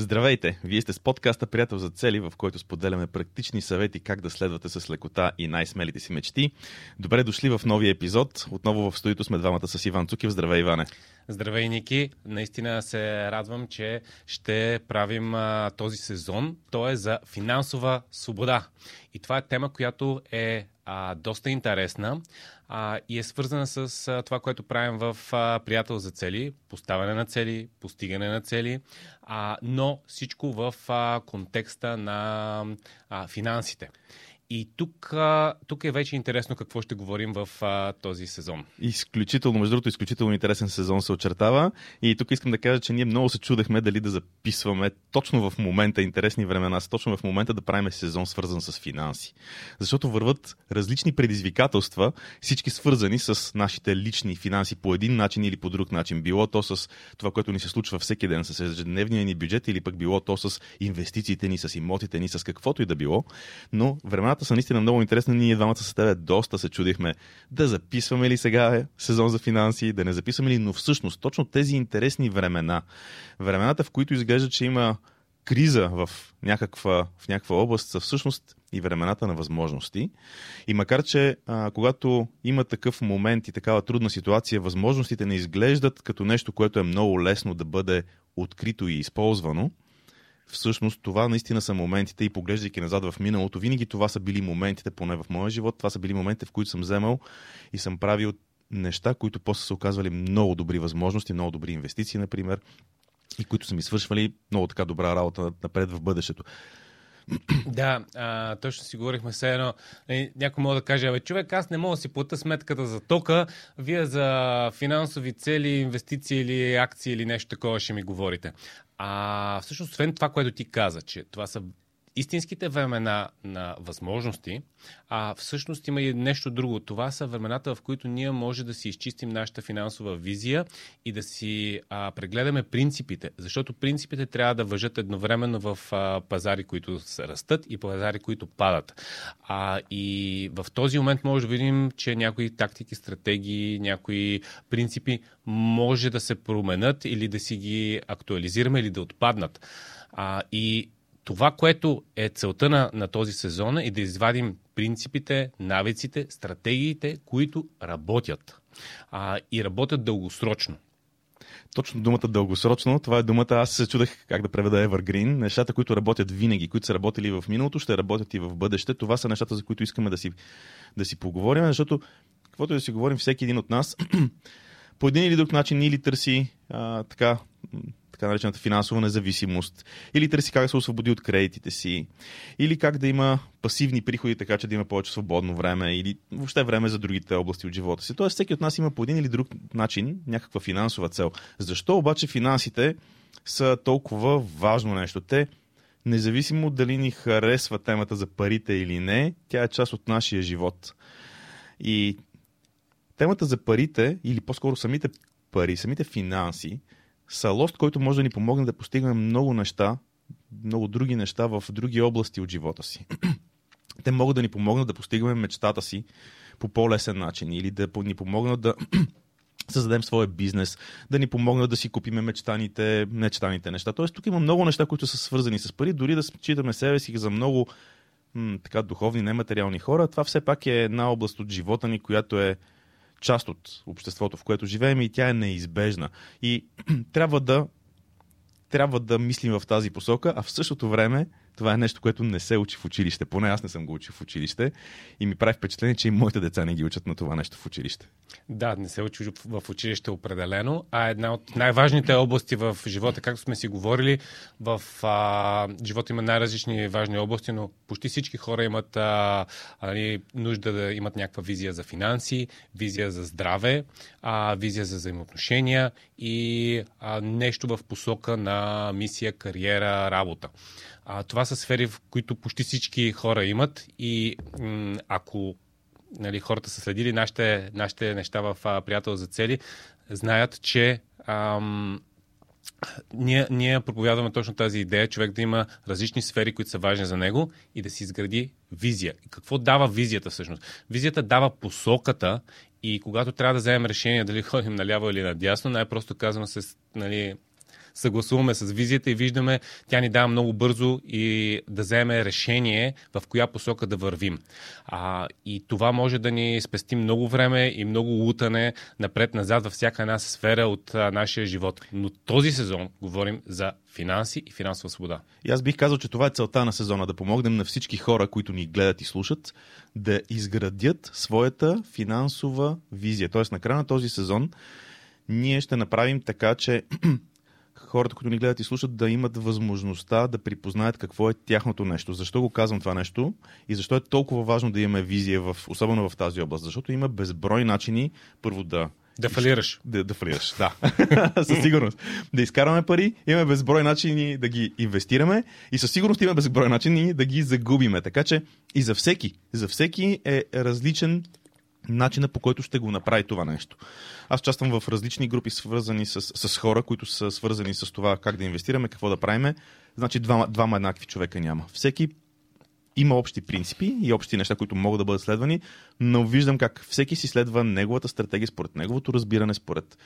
Здравейте! Вие сте с подкаста Приятел за цели, в който споделяме практични съвети как да следвате с лекота и най-смелите си мечти. Добре дошли в новия епизод. Отново в студиото сме двамата с Иван Цукев. Здравей, Иване! Здравей, Ники! Наистина се радвам, че ще правим а, този сезон. Той е за финансова свобода. И това е тема, която е а, доста интересна а, и е свързана с а, това, което правим в а, Приятел за цели, поставяне на цели, постигане на цели, а, но всичко в а, контекста на а, финансите. И тук, тук е вече интересно какво ще говорим в а, този сезон. Изключително, между другото, изключително интересен сезон се очертава. И тук искам да кажа, че ние много се чудехме дали да записваме точно в момента, интересни времена, точно в момента да правим сезон свързан с финанси. Защото върват различни предизвикателства, всички свързани с нашите лични финанси по един начин или по друг начин. Било то с това, което ни се случва всеки ден, с ежедневния ни бюджет, или пък било то с инвестициите ни, с имотите ни, с каквото и да било. Но времената нещата са наистина много интересни. Ние двамата с тебе доста се чудихме да записваме ли сега сезон за финанси, да не записваме ли, но всъщност точно тези интересни времена, времената, в които изглежда, че има криза в някаква, в някаква област, са всъщност и времената на възможности. И макар, че а, когато има такъв момент и такава трудна ситуация, възможностите не изглеждат като нещо, което е много лесно да бъде открито и използвано, всъщност това наистина са моментите и поглеждайки назад в миналото, винаги това са били моментите, поне в моя живот, това са били моментите, в които съм вземал и съм правил неща, които после са оказвали много добри възможности, много добри инвестиции, например, и които са ми свършвали много така добра работа напред в бъдещето. Да, а, точно си говорихме все едно. Нали, някой може да каже, абе, човек, аз не мога да си плата сметката за тока, вие за финансови цели, инвестиции или акции или нещо такова ще ми говорите. А всъщност, освен това, което ти каза, че това са истинските времена на възможности, а всъщност има и нещо друго. Това са времената, в които ние може да си изчистим нашата финансова визия и да си а, прегледаме принципите, защото принципите трябва да въжат едновременно в а, пазари, които растат и пазари, които падат. А, и в този момент може да видим, че някои тактики, стратегии, някои принципи може да се променят или да си ги актуализираме или да отпаднат. А, и това, което е целта на, на този сезон е да извадим принципите, навиците, стратегиите, които работят а, и работят дългосрочно. Точно думата дългосрочно, това е думата, аз се чудех как да преведа Evergreen. Нещата, които работят винаги, които са работили в миналото, ще работят и в бъдеще. Това са нещата, за които искаме да си, да си поговорим, защото каквото да си говорим всеки един от нас, по един или друг начин или търси а, така така наречената финансова независимост, или търси как да се освободи от кредитите си, или как да има пасивни приходи, така че да има повече свободно време, или въобще време за другите области от живота си. Тоест, всеки от нас има по един или друг начин някаква финансова цел. Защо обаче финансите са толкова важно нещо? Те, независимо дали ни харесва темата за парите или не, тя е част от нашия живот. И темата за парите, или по-скоро самите пари, самите финанси, са лост, който може да ни помогне да постигнем много неща, много други неща в други области от живота си. Те могат да ни помогнат да постигаме мечтата си по по-лесен начин или да ни помогнат да създадем своя бизнес, да ни помогнат да си купиме мечтаните, мечтаните неща. Тоест, тук има много неща, които са свързани с пари, дори да считаме себе си за много м- така духовни, нематериални хора. Това все пак е една област от живота ни, която е част от обществото, в което живеем и тя е неизбежна. И трябва да, трябва да мислим в тази посока, а в същото време това е нещо, което не се учи в училище. Поне аз не съм го учил в училище и ми прави впечатление, че и моите деца не ги учат на това нещо в училище. Да, не се учи в училище определено, а една от най-важните области в живота, както сме си говорили, в а, живота има най-различни важни области, но почти всички хора имат а, а, нали, нужда да имат някаква визия за финанси, визия за здраве, а, визия за взаимоотношения и а, нещо в посока на мисия, кариера, работа. А, това са сфери, в които почти всички хора имат и ако нали, хората са следили нашите, нашите неща в а, Приятел за цели, знаят, че ам, ние, ние проповядваме точно тази идея, човек да има различни сфери, които са важни за него и да си изгради визия. Какво дава визията всъщност? Визията дава посоката и когато трябва да вземем решение дали ходим наляво или надясно, най-просто казано се нали, съгласуваме с визията и виждаме, тя ни дава много бързо и да вземе решение в коя посока да вървим. А, и това може да ни спести много време и много лутане напред-назад във всяка една сфера от а, нашия живот. Но този сезон говорим за финанси и финансова свобода. И аз бих казал, че това е целта на сезона да помогнем на всички хора, които ни гледат и слушат, да изградят своята финансова визия. Тоест, на края на този сезон ние ще направим така, че хората, които ни гледат и слушат, да имат възможността да припознаят какво е тяхното нещо. Защо го казвам това нещо и защо е толкова важно да имаме визия, в, особено в тази област? Защото има безброй начини, първо да да фалираш. Да, да фалираш, да. със сигурност. Да изкараме пари, имаме безброй начини да ги инвестираме и със сигурност имаме безброй начини да ги загубиме. Така че и за всеки, за всеки е различен начина по който ще го направи това нещо. Аз участвам в различни групи, свързани с, с хора, които са свързани с това как да инвестираме, какво да правиме. Значи двама, двама еднакви човека няма. Всеки има общи принципи и общи неща, които могат да бъдат следвани, но виждам как всеки си следва неговата стратегия според неговото разбиране, според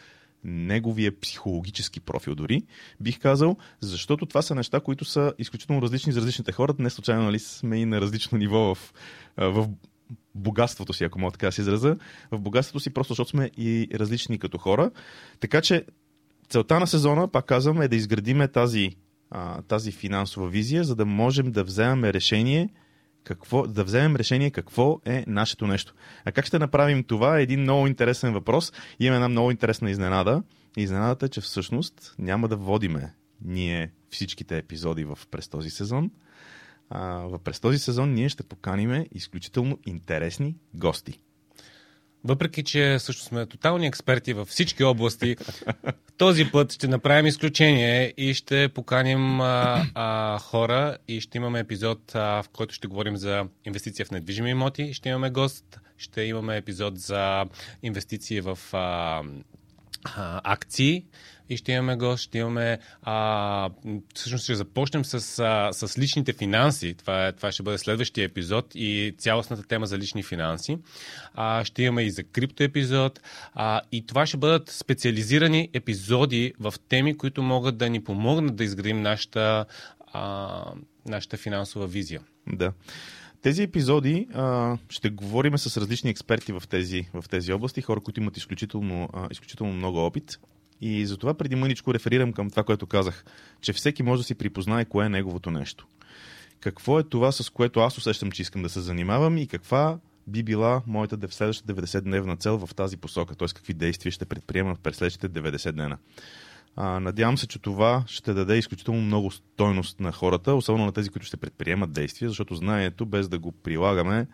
неговия психологически профил дори, бих казал, защото това са неща, които са изключително различни за различните хора. Не случайно нали, сме и на различно ниво в, в богатството си, ако мога така да се израза. В богатството си, просто защото сме и различни като хора. Така че целта на сезона, пак казвам, е да изградиме тази, тази финансова визия, за да можем да вземем решение какво, да вземем решение какво е нашето нещо. А как ще направим това е един много интересен въпрос. Имаме една много интересна изненада. Изненадата е, че всъщност няма да водиме ние всичките епизоди в през този сезон. А, през този сезон ние ще поканиме изключително интересни гости. Въпреки, че също сме тотални експерти във всички области, този път ще направим изключение и ще поканим а, а, хора и ще имаме епизод, а, в който ще говорим за инвестиция в недвижими имоти. Ще имаме гост, ще имаме епизод за инвестиции в а, а, акции и ще имаме гост, ще имаме... А, всъщност ще започнем с, а, с личните финанси. Това, е, това ще бъде следващия епизод и цялостната тема за лични финанси. А, ще имаме и за крипто епизод. А, и това ще бъдат специализирани епизоди в теми, които могат да ни помогнат да изградим нашата, а, нашата финансова визия. Да. Тези епизоди а, ще говорим с различни експерти в тези, в тези области, хора, които имат изключително, а, изключително много опит. И затова преди мъничко реферирам към това, което казах, че всеки може да си припознае кое е неговото нещо. Какво е това, с което аз усещам, че искам да се занимавам и каква би била моята следващата 90-дневна цел в тази посока, т.е. какви действия ще предприема през следващите 90 дена. А, надявам се, че това ще даде изключително много стойност на хората, особено на тези, които ще предприемат действия, защото знанието, без да го прилагаме,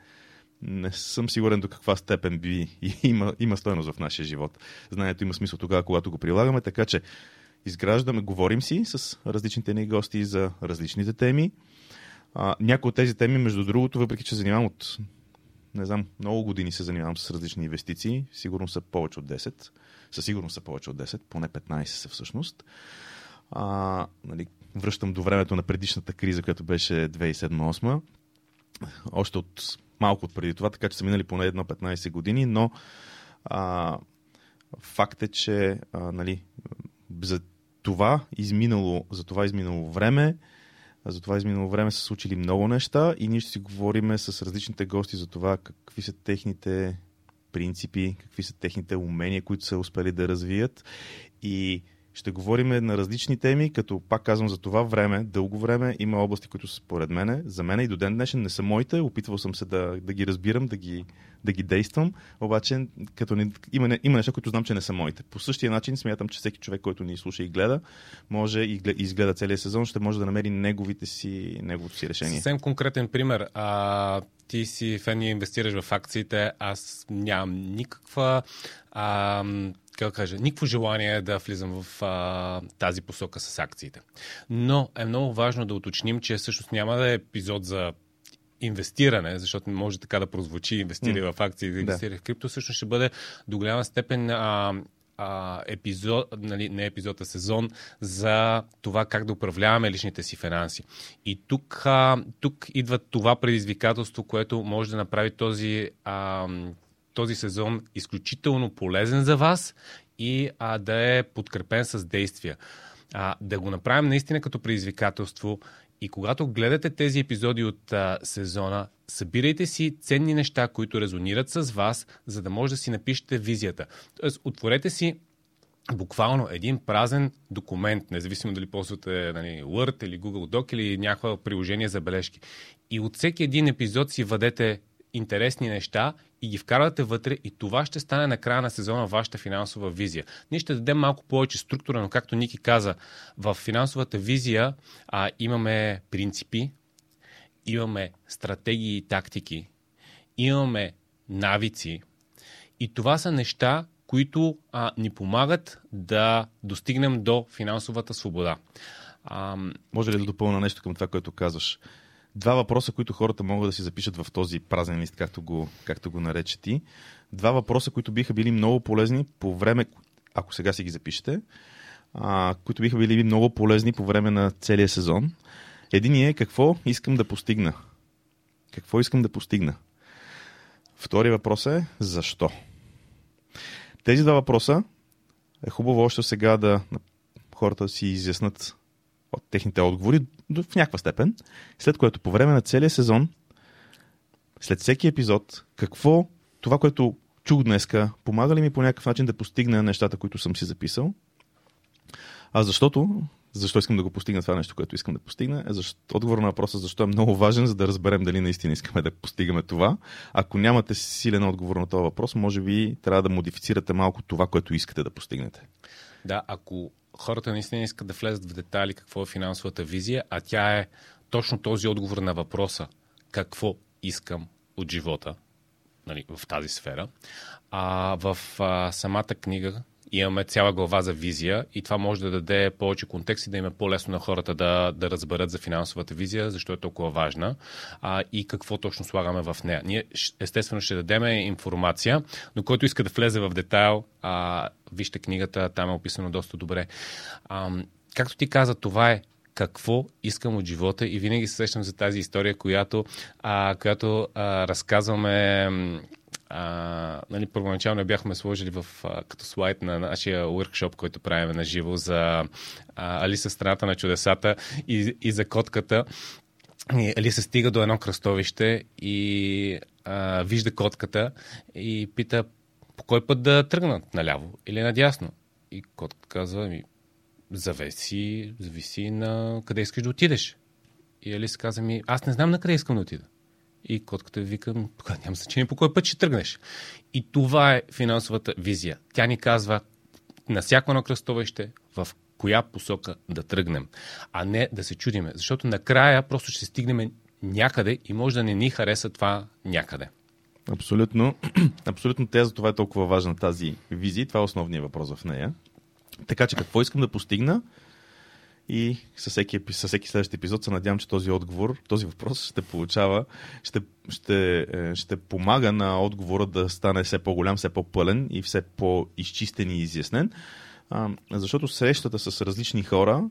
не съм сигурен до каква степен би има, има стойност в нашия живот. Знанието има смисъл тогава, когато го прилагаме, така че изграждаме, говорим си с различните ни гости за различните теми. А, някои от тези теми, между другото, въпреки че занимавам от не знам, много години се занимавам с различни инвестиции, сигурно са повече от 10, със сигурност са повече от 10, поне 15 са всъщност. А, нали, връщам до времето на предишната криза, която беше 2007-2008. Още от малко от преди това, така че са минали поне едно 15 години, но а, факт е, че а, нали, за това изминало, за това изминало време, за това изминало време са случили много неща и ние ще си говорим с различните гости за това какви са техните принципи, какви са техните умения, които са успели да развият. И ще говорим на различни теми, като пак казвам за това време, дълго време, има области, които според мене, за мен и до ден днешен не са моите, опитвал съм се да, да ги разбирам, да ги, да ги действам, обаче като не, има, има неща, които знам, че не са моите. По същия начин смятам, че всеки човек, който ни слуша и гледа, може и изгледа целият сезон, ще може да намери неговите си, неговото си решение. Съвсем конкретен пример. А, ти си фен и инвестираш в акциите, аз нямам никаква а, как кажа, никакво желание да влизам в а, тази посока с акциите. Но е много важно да уточним, че всъщност няма да е епизод за инвестиране, защото може така да прозвучи инвестиране mm. в акции, да инвестиране да. в крипто, всъщност ще бъде до голяма степен а, а, епизод, нали, не епизод, а сезон за това как да управляваме личните си финанси. И тук, а, тук идва това предизвикателство, което може да направи този а, този сезон изключително полезен за вас и а, да е подкрепен с действия. а, да го направим наистина като предизвикателство и когато гледате тези епизоди от а, сезона, събирайте си ценни неща, които резонират с вас, за да може да си напишете визията. Тоест, отворете си буквално един празен документ, независимо дали ползвате нали, Word или Google Doc или някакво приложение за бележки. И от всеки един епизод си въдете интересни неща и ги вкарвате вътре и това ще стане на края на сезона вашата финансова визия. Ние ще дадем малко повече структура, но както Ники каза, в финансовата визия а, имаме принципи, имаме стратегии и тактики, имаме навици и това са неща, които а, ни помагат да достигнем до финансовата свобода. А, Може ли да допълна нещо към това, което казваш? Два въпроса, които хората могат да си запишат в този празен лист, както го, както го нарече ти. Два въпроса, които биха били много полезни по време, ако сега си ги запишете, а, които биха били много полезни по време на целия сезон. Един е какво искам да постигна. Какво искам да постигна? Втори въпрос е защо? Тези два въпроса е хубаво още сега да хората си изяснат от техните отговори в някаква степен, след което по време на целия сезон, след всеки епизод, какво това, което чух днеска, помага ли ми по някакъв начин да постигна нещата, които съм си записал? А защото, защо искам да го постигна това нещо, което искам да постигна, е защо, отговор на въпроса защо е много важен, за да разберем дали наистина искаме да постигаме това. Ако нямате силен отговор на този въпрос, може би трябва да модифицирате малко това, което искате да постигнете. Да, ако хората наистина искат да влезат в детайли какво е финансовата визия, а тя е точно този отговор на въпроса какво искам от живота нали, в тази сфера. А в а, самата книга, имаме цяла глава за визия и това може да даде повече контекст и да им е по-лесно на хората да, да разберат за финансовата визия, защо е толкова важна а, и какво точно слагаме в нея. Ние естествено ще дадем информация, но който иска да влезе в детайл, а, вижте книгата, там е описано доста добре. А, както ти каза, това е какво искам от живота и винаги се сещам за тази история, която, а, която а, разказваме а, нали, първоначално бяхме сложили в, а, като слайд на нашия workshop, който правим на живо за а, Алиса страната на чудесата и, и за котката. И Алиса стига до едно кръстовище и а, вижда котката и пита по кой път да тръгнат, наляво или надясно. И котката казва, ми, зависи, зависи на къде искаш да отидеш. И Алиса каза ми, аз не знам на къде искам да отида. И котката вика, тогава няма значение по кой път ще тръгнеш. И това е финансовата визия. Тя ни казва на всяко едно кръстовище в коя посока да тръгнем, а не да се чудиме. Защото накрая просто ще стигнем някъде и може да не ни хареса това някъде. Абсолютно. Абсолютно теза, това е толкова важна тази визия. Това е основният въпрос в нея. Така че какво искам да постигна? И със всеки, със всеки следващ епизод се надявам, че този отговор, този въпрос ще получава, ще, ще, е, ще помага на отговора да стане все по-голям, все по-пълен и все по-изчистен и изяснен. А, защото срещата с различни хора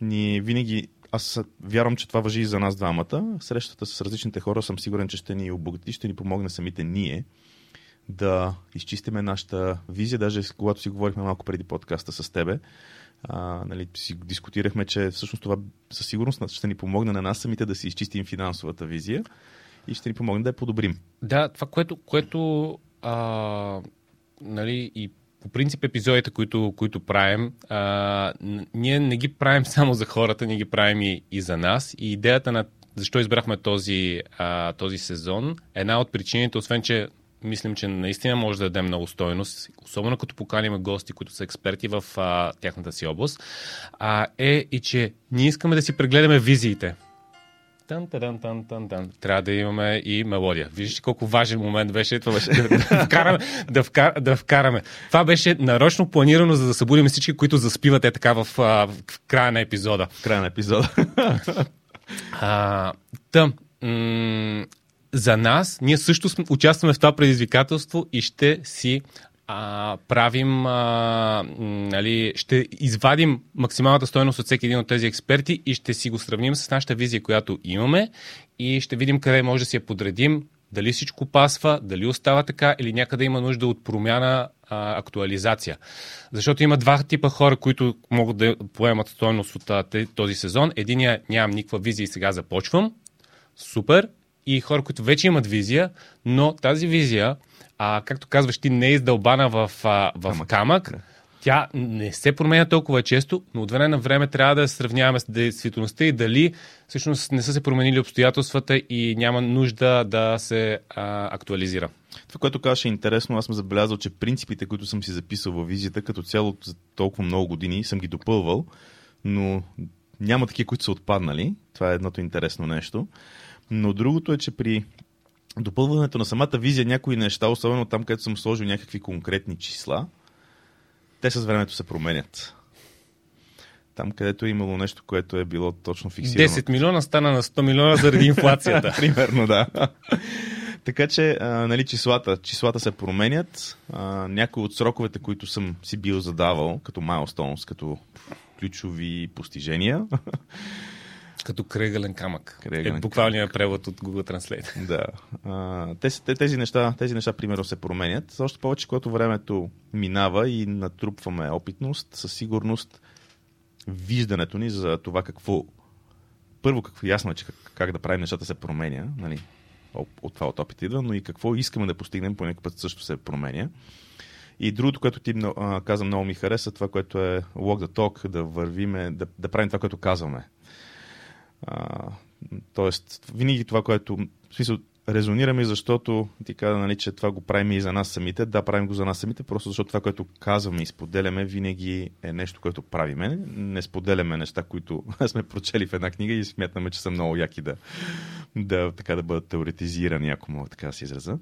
ни винаги аз вярвам, че това въжи и за нас двамата. Срещата с различните хора съм сигурен, че ще ни обогати, ще ни помогне самите ние да изчистиме нашата визия. Даже когато си говорихме малко преди подкаста с тебе, а, нали, си дискутирахме, че всъщност това със сигурност ще ни помогне на нас самите да си изчистим финансовата визия и ще ни помогне да я подобрим. Да, това, което, което а, нали, и по принцип епизодите, които, които правим, а, ние не ги правим само за хората, ние ги правим и, и за нас. И идеята на защо избрахме този, а, този сезон, една от причините, освен че мислим, че наистина може да даде много стойност, особено като поканим гости, които са експерти в а, тяхната си област, а, е и че ние искаме да си прегледаме визиите. Тан, тан, тан, тан, тан. Трябва да имаме и мелодия. Виждаш колко важен момент беше това беше да, да, вкараме, да, вкар, да вкараме. Това беше нарочно планирано, за да събудим всички, които заспивате така в, в края на епизода. В края на епизода. а, тъм, м- за нас, ние също участваме в това предизвикателство и ще си а, правим, а, нали, ще извадим максималната стоеност от всеки един от тези експерти и ще си го сравним с нашата визия, която имаме и ще видим къде може да си я подредим дали всичко пасва, дали остава така или някъде има нужда от промяна, а, актуализация. Защото има два типа хора, които могат да поемат стойност от този сезон. Единия нямам никаква визия и сега започвам. Супер. И хора, които вече имат визия, но тази визия, а, както казваш, ти не е издълбана в, а, в камък. камък тя не се променя толкова често, но от време на време трябва да сравняваме с действителността и дали всъщност не са се променили обстоятелствата и няма нужда да се а, актуализира. Това, което казваш е интересно. Аз съм забелязал, че принципите, които съм си записал във визията, като цяло за толкова много години съм ги допълвал, но няма такива, които са отпаднали. Това е едното интересно нещо. Но другото е, че при допълването на самата визия някои неща, особено там, където съм сложил някакви конкретни числа, те с времето се променят. Там, където е имало нещо, което е било точно фиксирано. 10 милиона стана на 100 милиона заради инфлацията. Примерно, да. така че, а, нали, числата, числата се променят. А, някои от сроковете, които съм си бил задавал, като milestones, като ключови постижения, като кръгален камък. Кръгален е буквалният превод от Google Translate. Да. А, тези, тези, неща, тези неща, примерно, се променят. Още повече, когато времето минава и натрупваме опитност, със сигурност виждането ни за това какво... Първо, какво ясно е, че как, как да правим нещата се променя, нали? от това от опит идва, но и какво искаме да постигнем, по някакъв път също се променя. И другото, което ти каза много ми хареса, това, което е walk the talk, да вървиме, да, да правим това, което казваме. Тоест, винаги това, което в смисъл, резонираме, защото ти каза, нали, че това го правим и за нас самите. Да, правим го за нас самите, просто защото това, което казваме и споделяме, винаги е нещо, което правиме. Не споделяме неща, които сме прочели в една книга и смятаме, че са много яки да, да, така, да бъдат теоретизирани, ако мога така да се израза.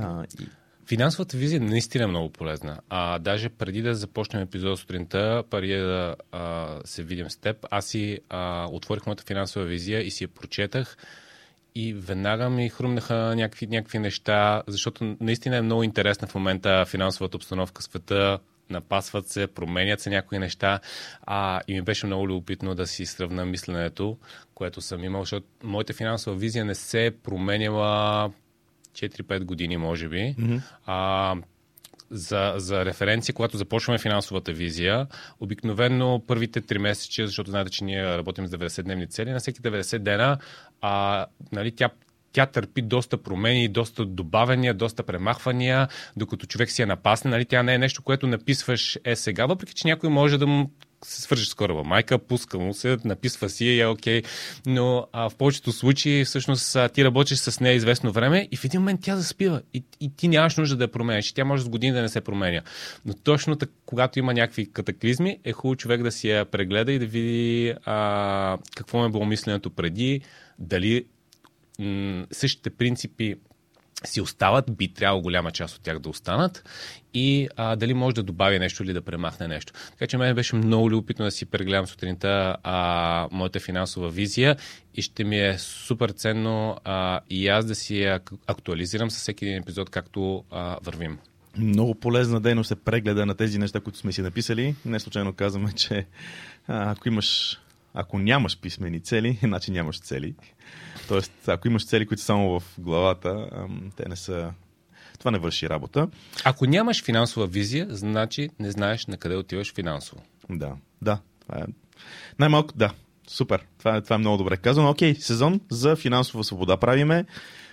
А, и... Финансовата визия наистина е много полезна. А, даже преди да започнем епизода сутринта, преди да а, се видим с теб, аз си а, отворих моята финансова визия и си я прочетах. И веднага ми хрумнаха някакви, някакви неща, защото наистина е много интересна в момента финансовата обстановка в света, напасват се, променят се някои неща. А, и ми беше много любопитно да си сравна мисленето, което съм имал, защото моята финансова визия не се е променяла 4-5 години, може би. Mm-hmm. А, за, за референция, когато започваме финансовата визия, обикновено първите 3 месеца, защото знаете, че ние работим с 90-дневни цели, на всеки 90 дена а, нали, тя тя търпи доста промени, доста добавения, доста премахвания, докато човек си е напасне. Нали? Тя не е нещо, което написваш е сега, въпреки че някой може да му се свържеш с кораба. Майка пуска му се, написва си и е окей. Okay. Но а, в повечето случаи всъщност ти работиш с нея известно време и в един момент тя заспива и, и ти нямаш нужда да я променяш. Тя може с години да не се променя. Но точно так, когато има някакви катаклизми, е хубаво човек да си я прегледа и да види а, какво е било мисленето преди, дали м- същите принципи си остават, би трябвало голяма част от тях да останат и а, дали може да добави нещо или да премахне нещо. Така че мен беше много любопитно да си прегледам сутринта а, моята финансова визия и ще ми е супер ценно а, и аз да си я актуализирам със всеки един епизод, както а, вървим. Много полезна дейност е прегледа на тези неща, които сме си написали. Не случайно казваме, че а, ако имаш ако нямаш писмени цели, значи нямаш цели. Тоест, ако имаш цели, които са само в главата, те не са. Това не върши работа. Ако нямаш финансова визия, значи не знаеш на къде отиваш финансово. Да, да. Това е... Най-малко, да. Супер. Това е, това е много добре казано. Окей, сезон за финансова свобода правиме.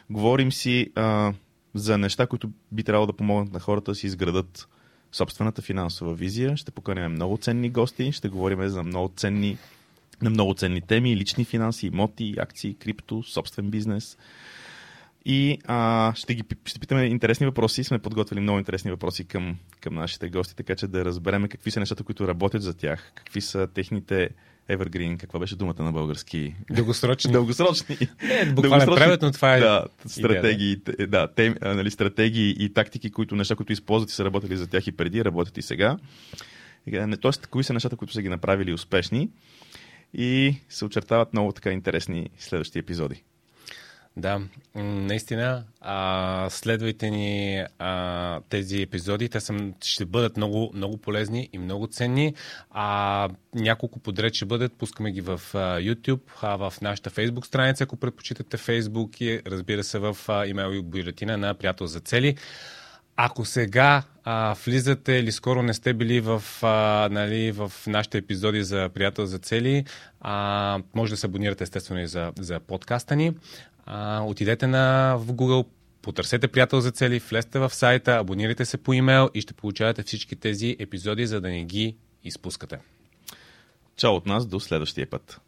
Говорим си а, за неща, които би трябвало да помогнат на хората да си изградат собствената финансова визия. Ще поканим много ценни гости, ще говорим за много ценни на много ценни теми, лични финанси, имоти, акции, крипто, собствен бизнес. И а, ще, ги, ще питаме интересни въпроси. Сме подготвили много интересни въпроси към, към нашите гости, така че да разберем какви са нещата, които работят за тях, какви са техните Evergreen, каква беше думата на български? Дългосрочни. Дългосрочни. Не, буквално правят, но това е. Да, стратегии, идея, да. да тем, нали, стратегии и тактики, които неща, които използват и са работили за тях и преди, работят и сега. Тоест, кои са нещата, които са ги направили успешни и се очертават много така интересни следващи епизоди. Да, наистина. А, следвайте ни а, тези епизоди. Те са, ще бъдат много, много полезни и много ценни. А, няколко подред ще бъдат. Пускаме ги в а, YouTube, а в нашата Facebook страница, ако предпочитате Facebook и разбира се в имейл и бюлетина на Приятел за цели. Ако сега а, влизате или скоро не сте били в, а, нали, в нашите епизоди за Приятел за цели, а, може да се абонирате естествено и за, за подкаста ни. А, отидете на, в Google, потърсете Приятел за цели, влезте в сайта, абонирайте се по имейл и ще получавате всички тези епизоди, за да не ги изпускате. Чао от нас, до следващия път.